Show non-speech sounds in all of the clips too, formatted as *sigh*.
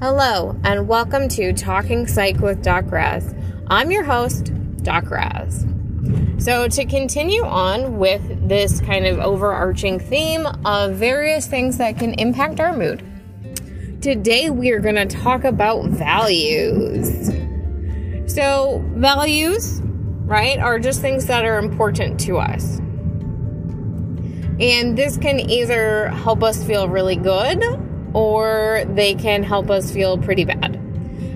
Hello, and welcome to Talking Psych with Doc Raz. I'm your host, Doc Raz. So, to continue on with this kind of overarching theme of various things that can impact our mood, today we are going to talk about values. So, values, right, are just things that are important to us. And this can either help us feel really good or they can help us feel pretty bad.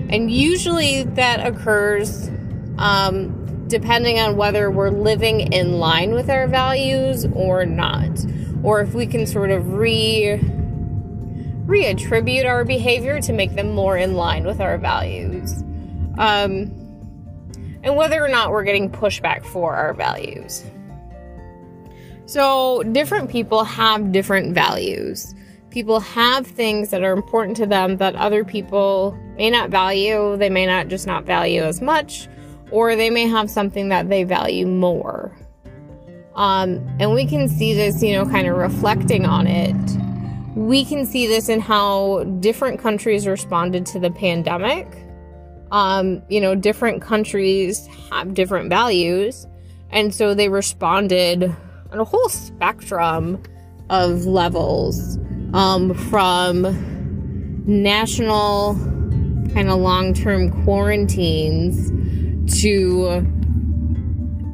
And usually that occurs um, depending on whether we're living in line with our values or not, or if we can sort of re reattribute our behavior to make them more in line with our values. Um, and whether or not we're getting pushback for our values. So, different people have different values people have things that are important to them that other people may not value, they may not just not value as much, or they may have something that they value more. Um, and we can see this, you know, kind of reflecting on it. We can see this in how different countries responded to the pandemic. Um, you know, different countries have different values, and so they responded on a whole spectrum of levels um, from national kind of long term quarantines to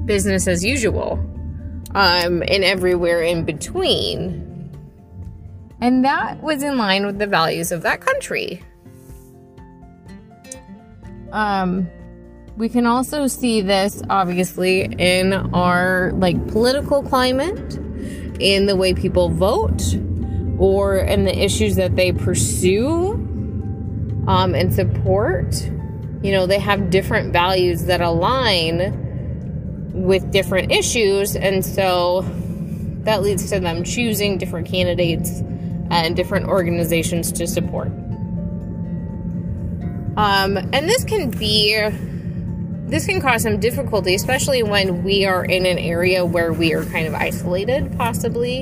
business as usual um, and everywhere in between. And that was in line with the values of that country. Um, we can also see this obviously in our like political climate, in the way people vote, or in the issues that they pursue um, and support. You know, they have different values that align with different issues, and so that leads to them choosing different candidates and different organizations to support. Um, and this can be this can cause some difficulty, especially when we are in an area where we are kind of isolated, possibly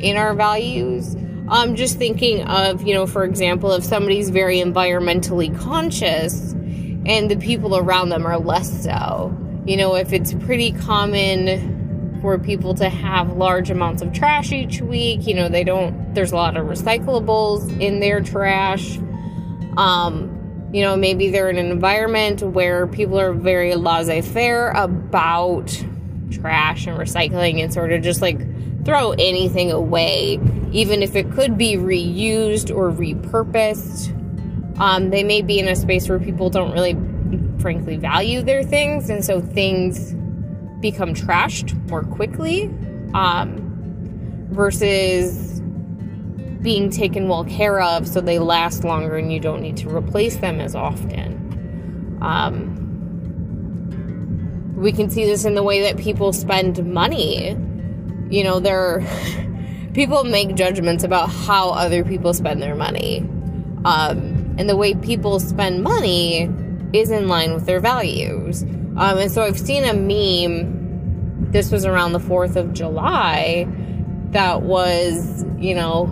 in our values. I'm um, just thinking of, you know, for example, if somebody's very environmentally conscious and the people around them are less so. You know, if it's pretty common for people to have large amounts of trash each week, you know, they don't, there's a lot of recyclables in their trash. Um, you know, maybe they're in an environment where people are very laissez faire about trash and recycling and sort of just like throw anything away, even if it could be reused or repurposed. Um, they may be in a space where people don't really, frankly, value their things, and so things become trashed more quickly um, versus being taken well care of so they last longer and you don't need to replace them as often. Um, we can see this in the way that people spend money you know, there *laughs* people make judgments about how other people spend their money. Um, and the way people spend money is in line with their values. Um, and so I've seen a meme, this was around the 4th of July, that was, you know,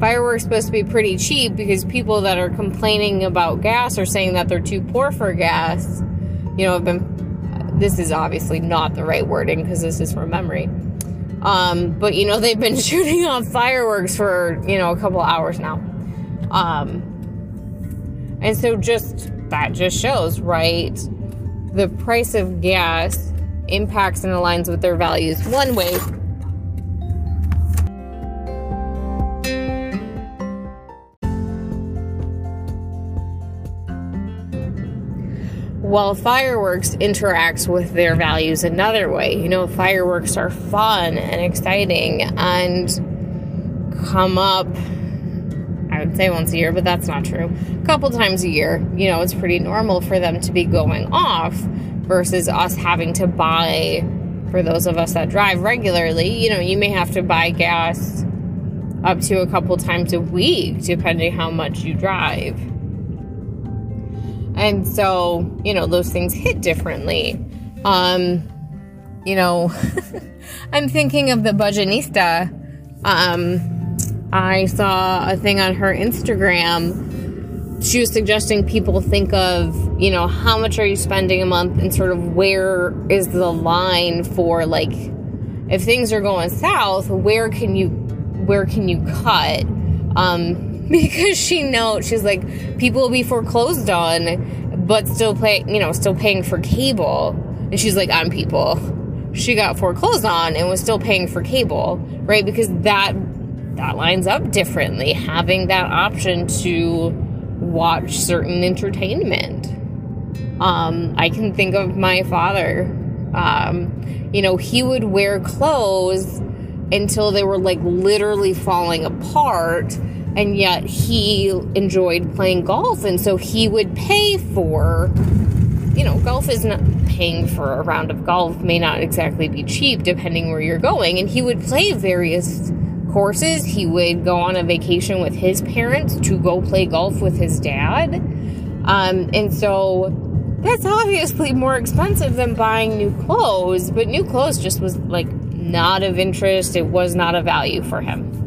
fireworks supposed to be pretty cheap because people that are complaining about gas are saying that they're too poor for gas. You know, have been, this is obviously not the right wording because this is from memory um, but you know, *laughs* they've been shooting off fireworks for, you know, a couple hours now. Um, and so just that just shows, right? The price of gas impacts and aligns with their values one way while fireworks interacts with their values another way. You know, fireworks are fun and exciting and come up I would say once a year, but that's not true. A couple times a year, you know, it's pretty normal for them to be going off versus us having to buy for those of us that drive regularly, you know, you may have to buy gas up to a couple times a week depending how much you drive. And so, you know, those things hit differently. Um, you know, *laughs* I'm thinking of the Budgetnista. Um, I saw a thing on her Instagram she was suggesting people think of, you know, how much are you spending a month and sort of where is the line for like if things are going south, where can you where can you cut? Um *laughs* because she knows she's like people will be foreclosed on but still pay you know still paying for cable. And she's like on people. She got foreclosed on and was still paying for cable right? Because that that lines up differently having that option to watch certain entertainment. Um, i can think of my father um, you know he would wear clothes until they were like literally falling apart and yet he enjoyed playing golf and so he would pay for you know golf is not paying for a round of golf may not exactly be cheap depending where you're going and he would play various courses. He would go on a vacation with his parents to go play golf with his dad. Um, and so that's obviously more expensive than buying new clothes but new clothes just was like not of interest. It was not a value for him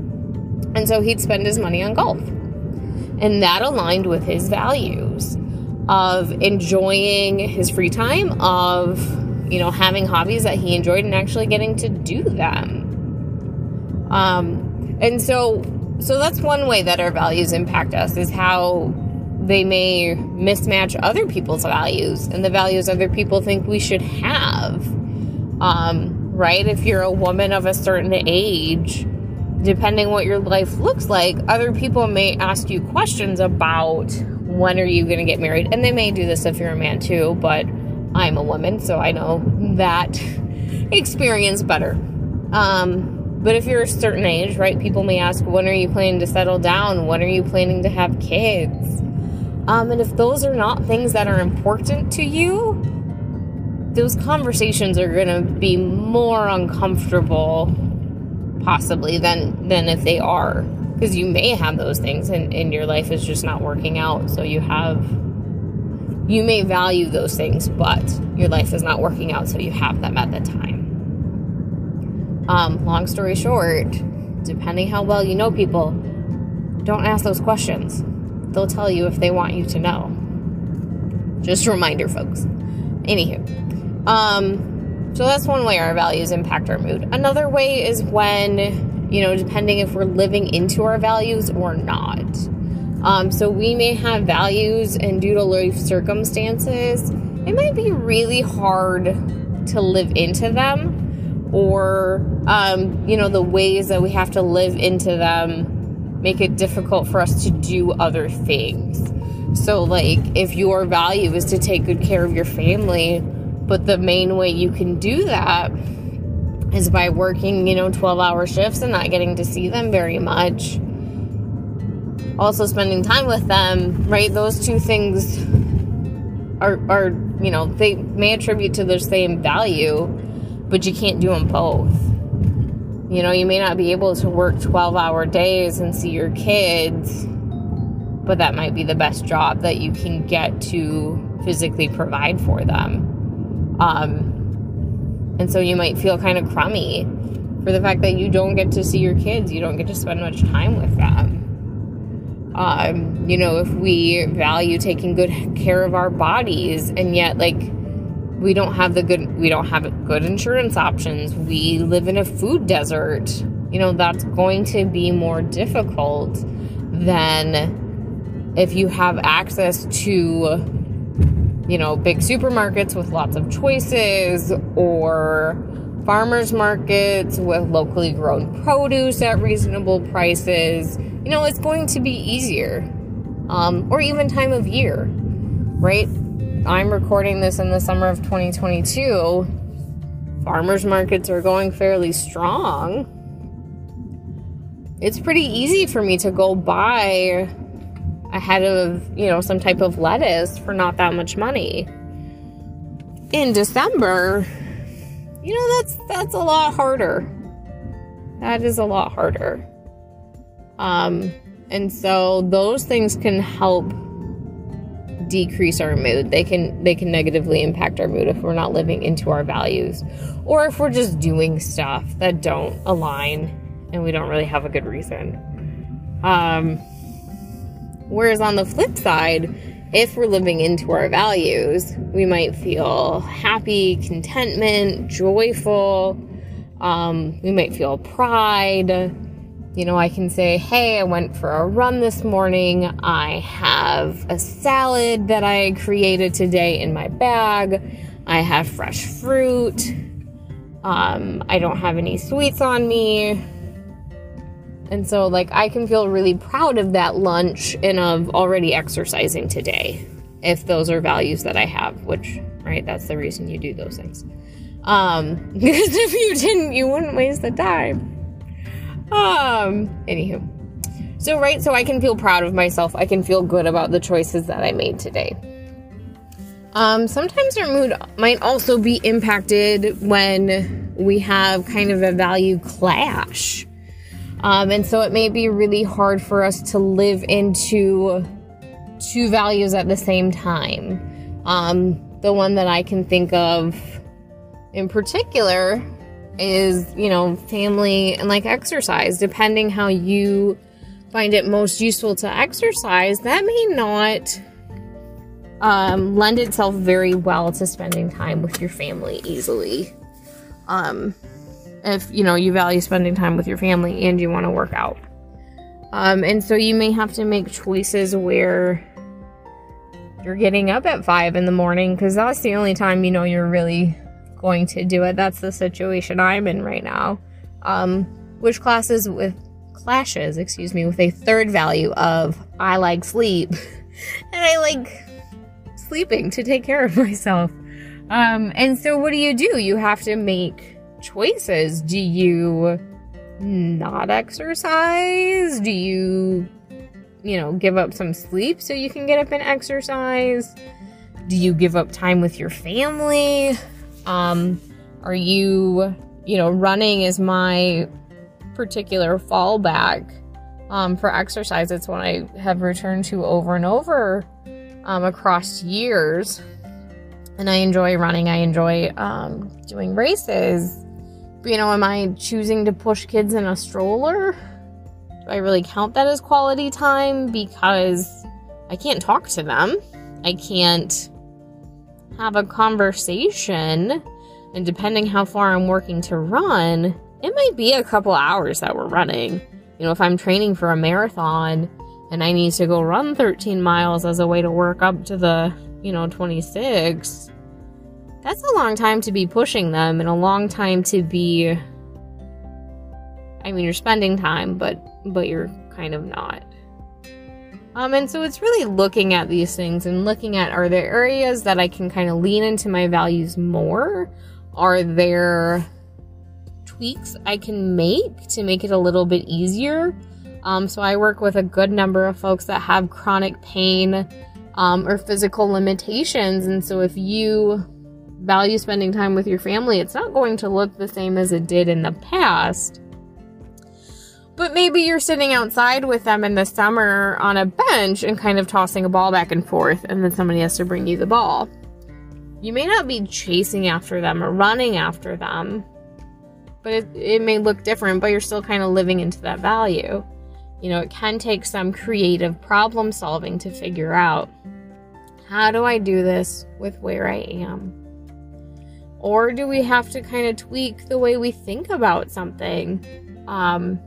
and so he'd spend his money on golf. And that aligned with his values of enjoying his free time, of, you know, having hobbies that he enjoyed and actually getting to do them. Um, and so, so that's one way that our values impact us is how they may mismatch other people's values and the values other people think we should have. Um, right? If you're a woman of a certain age, depending what your life looks like, other people may ask you questions about when are you going to get married. And they may do this if you're a man too, but I'm a woman, so I know that *laughs* experience better. Um, but if you're a certain age, right, people may ask, when are you planning to settle down? When are you planning to have kids? Um, and if those are not things that are important to you, those conversations are going to be more uncomfortable possibly than than if they are. Because you may have those things and, and your life is just not working out. So you have you may value those things but your life is not working out so you have them at the time. Um, long story short depending how well you know people don't ask those questions. They'll tell you if they want you to know. Just a reminder folks. Anywho um so that's one way our values impact our mood. Another way is when, you know, depending if we're living into our values or not. Um, so we may have values, and due to life circumstances, it might be really hard to live into them, or, um, you know, the ways that we have to live into them make it difficult for us to do other things. So, like, if your value is to take good care of your family, but the main way you can do that is by working, you know, 12 hour shifts and not getting to see them very much. Also, spending time with them, right? Those two things are, are, you know, they may attribute to the same value, but you can't do them both. You know, you may not be able to work 12 hour days and see your kids, but that might be the best job that you can get to physically provide for them. Um, and so you might feel kind of crummy for the fact that you don't get to see your kids, you don't get to spend much time with them. Um, you know, if we value taking good care of our bodies and yet, like, we don't have the good, we don't have good insurance options, we live in a food desert, you know, that's going to be more difficult than if you have access to you know, big supermarkets with lots of choices or farmers markets with locally grown produce at reasonable prices. You know, it's going to be easier. Um, or even time of year, right? I'm recording this in the summer of 2022. Farmers markets are going fairly strong. It's pretty easy for me to go buy ahead of, you know, some type of lettuce for not that much money. In December, you know, that's that's a lot harder. That is a lot harder. Um and so those things can help decrease our mood. They can they can negatively impact our mood if we're not living into our values or if we're just doing stuff that don't align and we don't really have a good reason. Um Whereas on the flip side, if we're living into our values, we might feel happy, contentment, joyful. Um, we might feel pride. You know, I can say, hey, I went for a run this morning. I have a salad that I created today in my bag. I have fresh fruit. Um, I don't have any sweets on me. And so, like, I can feel really proud of that lunch and of already exercising today if those are values that I have, which, right, that's the reason you do those things. Um, *laughs* because if you didn't, you wouldn't waste the time. Um, anywho. So, right, so I can feel proud of myself. I can feel good about the choices that I made today. Um, sometimes our mood might also be impacted when we have kind of a value clash. Um, and so it may be really hard for us to live into two values at the same time. Um, the one that I can think of in particular is, you know, family and like exercise. Depending how you find it most useful to exercise, that may not um, lend itself very well to spending time with your family easily. Um, if you know you value spending time with your family and you want to work out. Um, and so you may have to make choices where you're getting up at five in the morning because that's the only time you know you're really going to do it. That's the situation I'm in right now. Um, which classes with clashes, excuse me, with a third value of I like sleep *laughs* and I like sleeping to take care of *laughs* myself. Um, and so what do you do? You have to make choices. Do you not exercise? Do you, you know, give up some sleep so you can get up and exercise? Do you give up time with your family? Um, are you, you know, running is my particular fallback um, for exercise. It's what I have returned to over and over um, across years. And I enjoy running. I enjoy um, doing races you know, am I choosing to push kids in a stroller? Do I really count that as quality time? Because I can't talk to them. I can't have a conversation. And depending how far I'm working to run, it might be a couple hours that we're running. You know, if I'm training for a marathon and I need to go run 13 miles as a way to work up to the, you know, 26, that's a long time to be pushing them and a long time to be I mean you're spending time but but you're kind of not. Um and so it's really looking at these things and looking at are there areas that I can kind of lean into my values more? Are there tweaks I can make to make it a little bit easier? Um, so I work with a good number of folks that have chronic pain um, or physical limitations. And so if you value spending time with your family, it's not going to look the same as it did in the past. But maybe you're sitting outside with them in the summer on a bench and kind of tossing a ball back and forth, and then somebody has to bring you the ball. You may not be chasing after them or running after them, but it, it may look different, but you're still kind of living into that value. You know, it can take some creative problem solving to figure out how do I do this with where I am? Or do we have to kind of tweak the way we think about something? Um,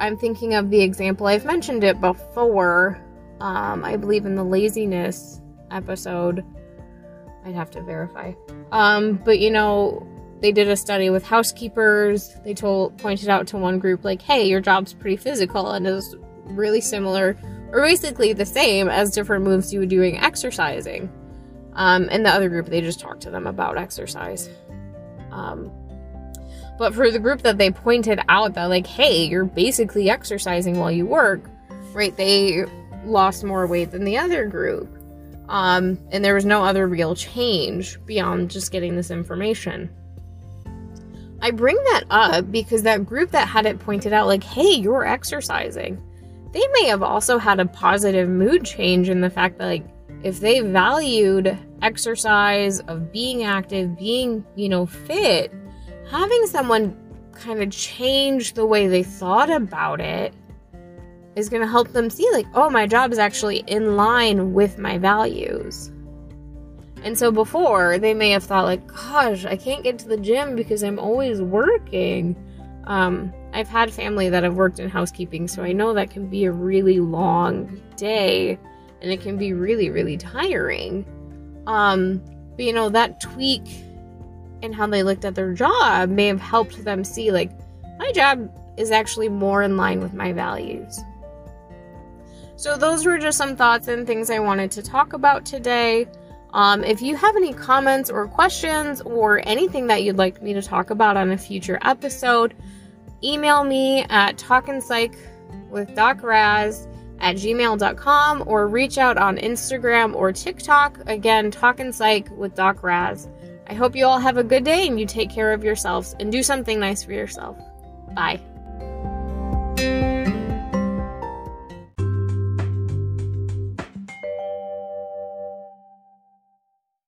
I'm thinking of the example, I've mentioned it before, um, I believe in the laziness episode. I'd have to verify. Um, but you know, they did a study with housekeepers. They told pointed out to one group like, "Hey, your job's pretty physical and is really similar or basically the same as different moves you would doing exercising." Um, and the other group, they just talked to them about exercise. Um, but for the group that they pointed out that, like, hey, you're basically exercising while you work, right? They lost more weight than the other group. Um, and there was no other real change beyond just getting this information. I bring that up because that group that had it pointed out, like, hey, you're exercising, they may have also had a positive mood change in the fact that, like, if they valued exercise, of being active, being, you know, fit, having someone kind of change the way they thought about it is going to help them see, like, oh, my job is actually in line with my values. And so before, they may have thought, like, gosh, I can't get to the gym because I'm always working. Um, I've had family that have worked in housekeeping, so I know that can be a really long day and it can be really, really tiring. Um, but you know, that tweak in how they looked at their job may have helped them see, like, my job is actually more in line with my values. So, those were just some thoughts and things I wanted to talk about today. Um, if you have any comments or questions or anything that you'd like me to talk about on a future episode, email me at talkinpsych with Doc Raz at gmail.com or reach out on Instagram or TikTok. Again, Talkin' Psych with Doc Raz. I hope you all have a good day and you take care of yourselves and do something nice for yourself. Bye.